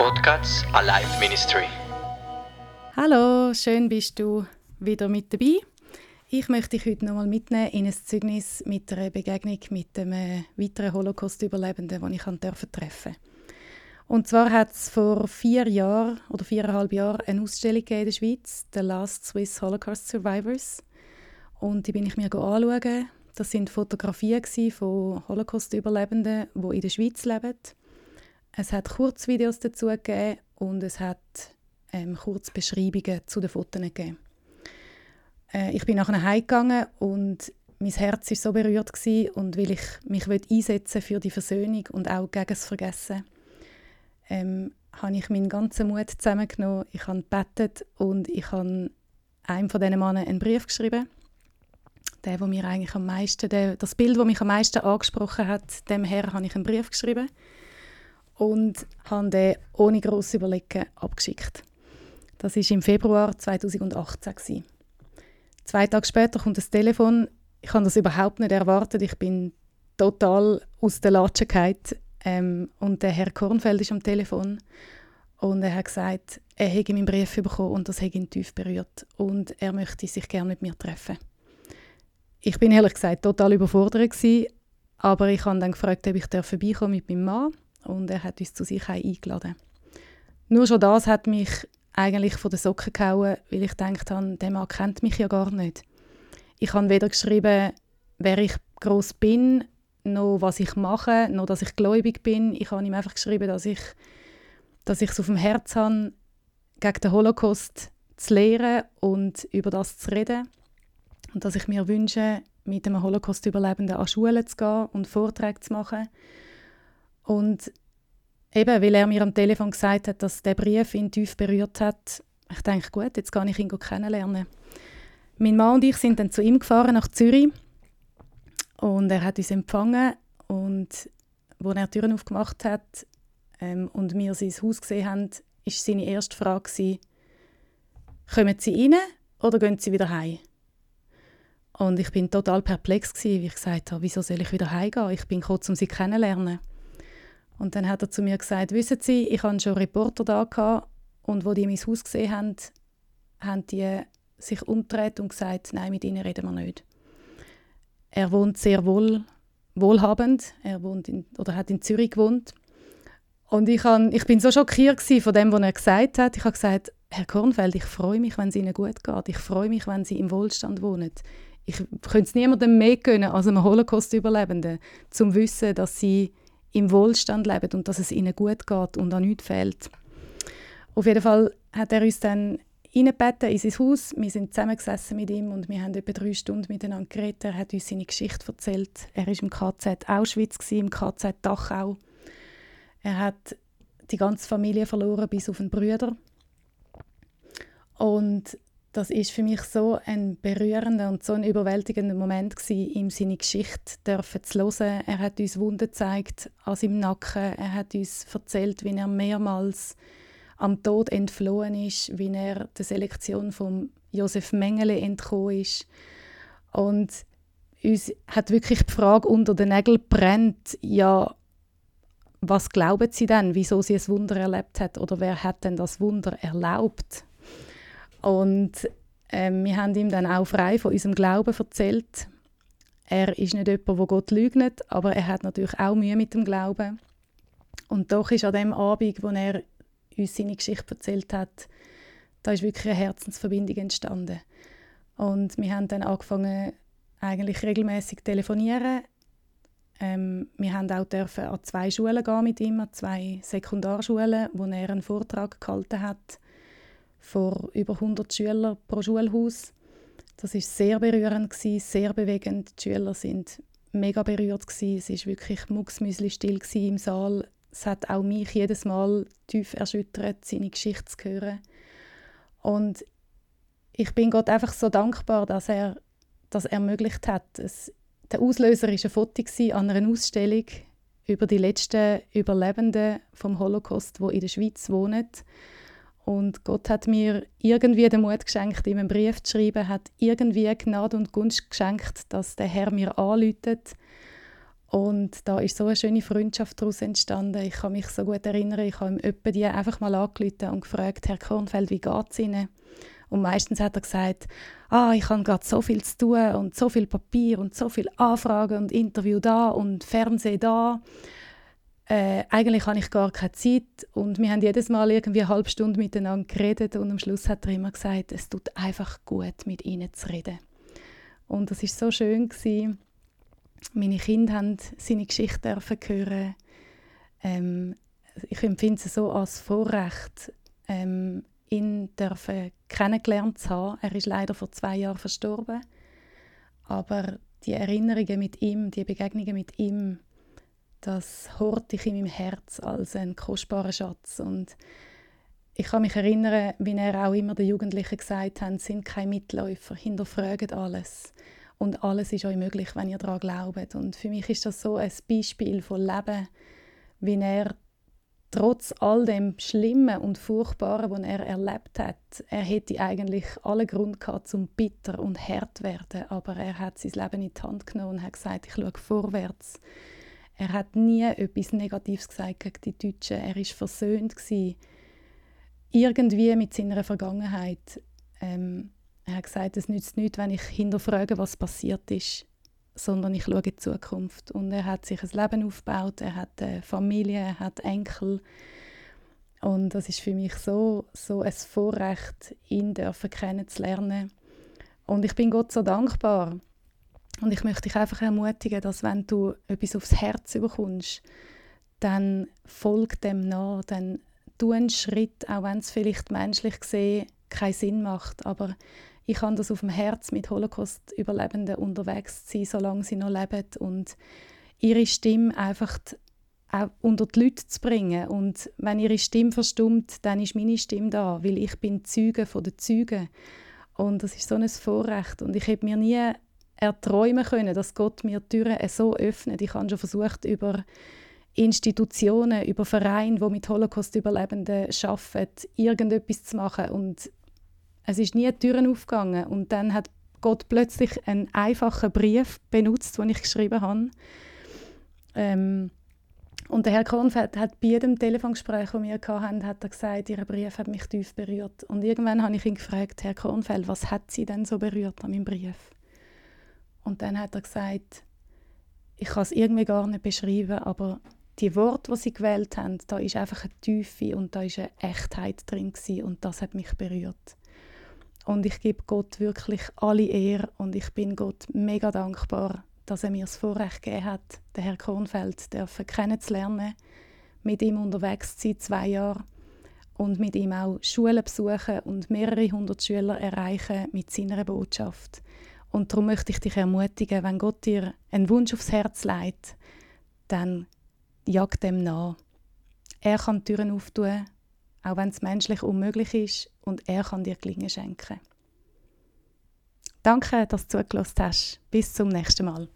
Podcast Alive Ministry. Hallo, schön bist du wieder mit dabei. Ich möchte dich heute nochmal mitnehmen in ein Zeugnis mit einer Begegnung mit einem weiteren Holocaust-Überlebenden, den ich treffen durfte. Und zwar hat es vor vier Jahren oder viereinhalb Jahren eine Ausstellung in der Schweiz, «The Last Swiss Holocaust Survivors». Und die bin ich mir anschauen. Das sind Fotografien von Holocaust-Überlebenden, die in der Schweiz leben. Es hat Kurzvideos dazu gegeben und es hat ähm, Kurzbeschreibungen zu den Fotos gegeben. Äh, ich bin nachher heimgegangen und mein Herz war so berührt gewesen, und weil ich mich einsetzen für die Versöhnung und auch gegen das Vergessen, ähm, habe ich meinen ganzen Mut zusammengenommen. Ich habe gebetet und ich habe einem von diesen Männern einen Brief geschrieben. Der, wo mir eigentlich am meisten, der, das Bild, das mich am meisten angesprochen hat, dem Herrn habe ich einen Brief geschrieben und habe den ohne grosses Überlegen abgeschickt. Das war im Februar 2018. Gewesen. Zwei Tage später kommt das Telefon. Ich habe das überhaupt nicht erwartet. Ich bin total aus der Latsche. Ähm, und der Herr Kornfeld ist am Telefon und er hat gesagt, er hätte meinen Brief bekommen und das hätte ihn tief berührt und er möchte sich gerne mit mir treffen. Ich bin ehrlich gesagt total überfordert gewesen, aber ich habe dann gefragt, ob ich vorbeikommen mit meinem Mann und er hat uns zu sich eingeladen. Nur schon das hat mich eigentlich von den Socken gehauen, weil ich gedacht habe, der Mann kennt mich ja gar nicht. Ich habe weder geschrieben, wer ich groß bin, noch was ich mache, noch dass ich gläubig bin. Ich habe ihm einfach geschrieben, dass ich, dass ich es auf dem Herz habe, gegen den Holocaust zu lehren und über das zu reden. Und dass ich mir wünsche, mit einem Holocaust-Überlebenden an Schulen zu gehen und Vorträge zu machen. Und eben, weil er mir am Telefon gesagt hat, dass der Brief ihn tief berührt hat, ich denke, gut, jetzt kann ich ihn kennenlernen. Mein Mann und ich sind dann zu ihm gefahren nach Zürich und er hat uns empfangen und als er die Türen aufgemacht hat ähm, und wir sein Haus gesehen haben, war seine erste Frage gewesen, kommen Sie rein oder gehen Sie wieder heim? Und ich bin total perplex gewesen, wie ich gesagt habe, wieso soll ich wieder heimgehen? Ich bin kurz, um Sie kennenzulernen. Und dann hat er zu mir gesagt, wissen Sie, ich hatte schon Reporter da gehabt, und wo die mein Haus gesehen haben, haben die sich umgedreht und gesagt, nein, mit ihnen reden wir nicht. Er wohnt sehr wohl, wohlhabend. Er wohnt in, oder hat in Zürich gewohnt. Und ich, han, ich bin so schockiert von dem, was er gesagt hat. Ich habe gesagt, Herr Kornfeld, ich freue mich, wenn es Ihnen gut geht. Ich freue mich, wenn Sie im Wohlstand wohnen. Ich könnte es niemandem mehr gönnen als einem Holocaust-Überlebenden, zum Wissen, dass sie im Wohlstand leben und dass es ihnen gut geht und an nichts fehlt. Auf jeden Fall hat er uns dann in sein Haus. Wir sind zusammengesessen mit ihm und wir haben etwa drei Stunden miteinander geredet. Er hat uns seine Geschichte erzählt. Er war im KZ Auschwitz, im KZ Dachau. Er hat die ganze Familie verloren, bis auf einen Bruder. Und das ist für mich so ein berührender und so ein überwältigender Moment gewesen, ihm seine Geschichte dürfen zu hören. Er hat uns Wunden gezeigt an seinem Nacken. Er hat uns erzählt, wie er mehrmals am Tod entflohen ist, wie er der Selektion von Josef Mengele entkommen ist. Und uns hat wirklich die Frage unter den Nägeln brennt, ja, was glauben Sie denn, wieso sie ein Wunder erlebt hat oder wer hat denn das Wunder erlaubt? Und ähm, wir haben ihm dann auch frei von unserem Glauben erzählt. Er ist nicht jemand, der Gott lügt, aber er hat natürlich auch Mühe mit dem Glauben. Und doch ist an dem Abend, wo er uns seine Geschichte erzählt hat, da ist wirklich eine Herzensverbindung entstanden. Und wir haben dann angefangen, eigentlich regelmäßig telefonieren. Ähm, wir haben auch dürfen an zwei Schulen gehen mit ihm, an zwei Sekundarschulen, wo er einen Vortrag gehalten hat vor über 100 Schülern pro Schulhaus. Das ist sehr berührend sehr bewegend. Die Schüler sind mega berührt Es war wirklich mucksmüsli still im Saal es hat auch mich jedes Mal tief erschüttert, seine Geschichte zu hören. Und ich bin Gott einfach so dankbar, dass er das ermöglicht hat. Es, der Auslöser war ein Foto an einer Ausstellung über die letzten Überlebenden vom Holocaust, die in der Schweiz wohnen. Und Gott hat mir irgendwie den Mut geschenkt, ihm einen Brief zu schreiben, hat irgendwie Gnade und Gunst geschenkt, dass der Herr mir anläutet Und da ist so eine schöne Freundschaft daraus entstanden. Ich kann mich so gut erinnern, ich habe ihm die einfach mal angerufen und gefragt, Herr Kornfeld, wie geht es Ihnen? Und meistens hat er gesagt, ah, ich habe gerade so viel zu tun und so viel Papier und so viel Anfragen und Interview da und Fernsehen da. Äh, eigentlich habe ich gar keine Zeit und wir haben jedes Mal irgendwie eine halbe Stunde miteinander geredet und am Schluss hat er immer gesagt, es tut einfach gut, mit ihnen zu reden. Und das ist so schön gewesen. Meine Kinder haben seine Geschichte hören. Ähm, ich empfinde es so als Vorrecht, ähm, ihn dürfen kennengelernt zu haben. Er ist leider vor zwei Jahren verstorben. Aber die Erinnerungen mit ihm, die Begegnungen mit ihm, das horte ich in meinem Herz als einen kostbaren Schatz. Und ich kann mich erinnern, wie er auch immer den Jugendlichen gesagt hat, sind keine Mitläufer, hinterfragen alles. Und alles ist euch möglich, wenn ihr daran glaubt. Und für mich ist das so ein Beispiel von Leben, wie er trotz all dem Schlimmen und Furchtbaren, was er erlebt hat, er hätte eigentlich alle Grund gehabt, zum bitter und hart zu werden, aber er hat sein Leben in die Hand genommen und hat gesagt, ich schaue vorwärts. Er hat nie etwas Negatives gesagt gegen die Deutschen. Er ist versöhnt gewesen, irgendwie mit seiner Vergangenheit. Ähm, er hat gesagt, es nützt nichts, wenn ich hinterfrage, was passiert ist sondern ich schaue in die Zukunft. Und er hat sich ein Leben aufgebaut, er hat eine Familie, er hat Enkel. Und das ist für mich so, so ein Vorrecht, ihn kennenzulernen. Und ich bin Gott so dankbar. Und ich möchte dich einfach ermutigen, dass wenn du etwas aufs Herz bekommst, dann folg dem nach, dann tu einen Schritt, auch wenn es vielleicht menschlich gesehen keinen Sinn macht, aber ich habe das auf dem Herz, mit Holocaust-Überlebenden unterwegs zu sein, solange sie noch leben und ihre Stimme einfach auch unter die Leute zu bringen. Und wenn ihre Stimme verstummt, dann ist meine Stimme da, weil ich bin Zeuge von den Zeugen. Und das ist so ein Vorrecht. Und ich hätte mir nie erträumen können, dass Gott mir Türen so öffnet. Ich habe schon versucht, über Institutionen, über Vereine, die mit Holocaust-Überlebenden arbeiten, irgendetwas zu machen. Und es ist nie Türen aufgegangen und dann hat Gott plötzlich einen einfachen Brief benutzt, den ich geschrieben habe. Ähm, und der Herr Kornfeld hat bei jedem Telefongespräch, das wir hatten, hat er gesagt, Ihr Brief hat mich tief berührt. Und irgendwann habe ich ihn gefragt, Herr Kornfeld, was hat Sie denn so berührt an meinem Brief? Und dann hat er gesagt, ich kann es irgendwie gar nicht beschreiben, aber die Worte, die Sie gewählt haben, da ist einfach eine Tiefe und da ist eine Echtheit drin gewesen, und das hat mich berührt. Und ich gebe Gott wirklich alle Ehre und ich bin Gott mega dankbar, dass er mir das Vorrecht gegeben hat, den Herrn Kornfeld dürfen kennenzulernen, mit ihm unterwegs zu sein, zwei Jahre, und mit ihm auch Schulen besuchen und mehrere hundert Schüler erreichen mit seiner Botschaft. Und darum möchte ich dich ermutigen, wenn Gott dir einen Wunsch aufs Herz legt, dann jag dem nach. Er kann Türen auftun, auch wenn es menschlich unmöglich ist und er kann dir Gelingen schenken. Danke, dass du zugelassen hast. Bis zum nächsten Mal.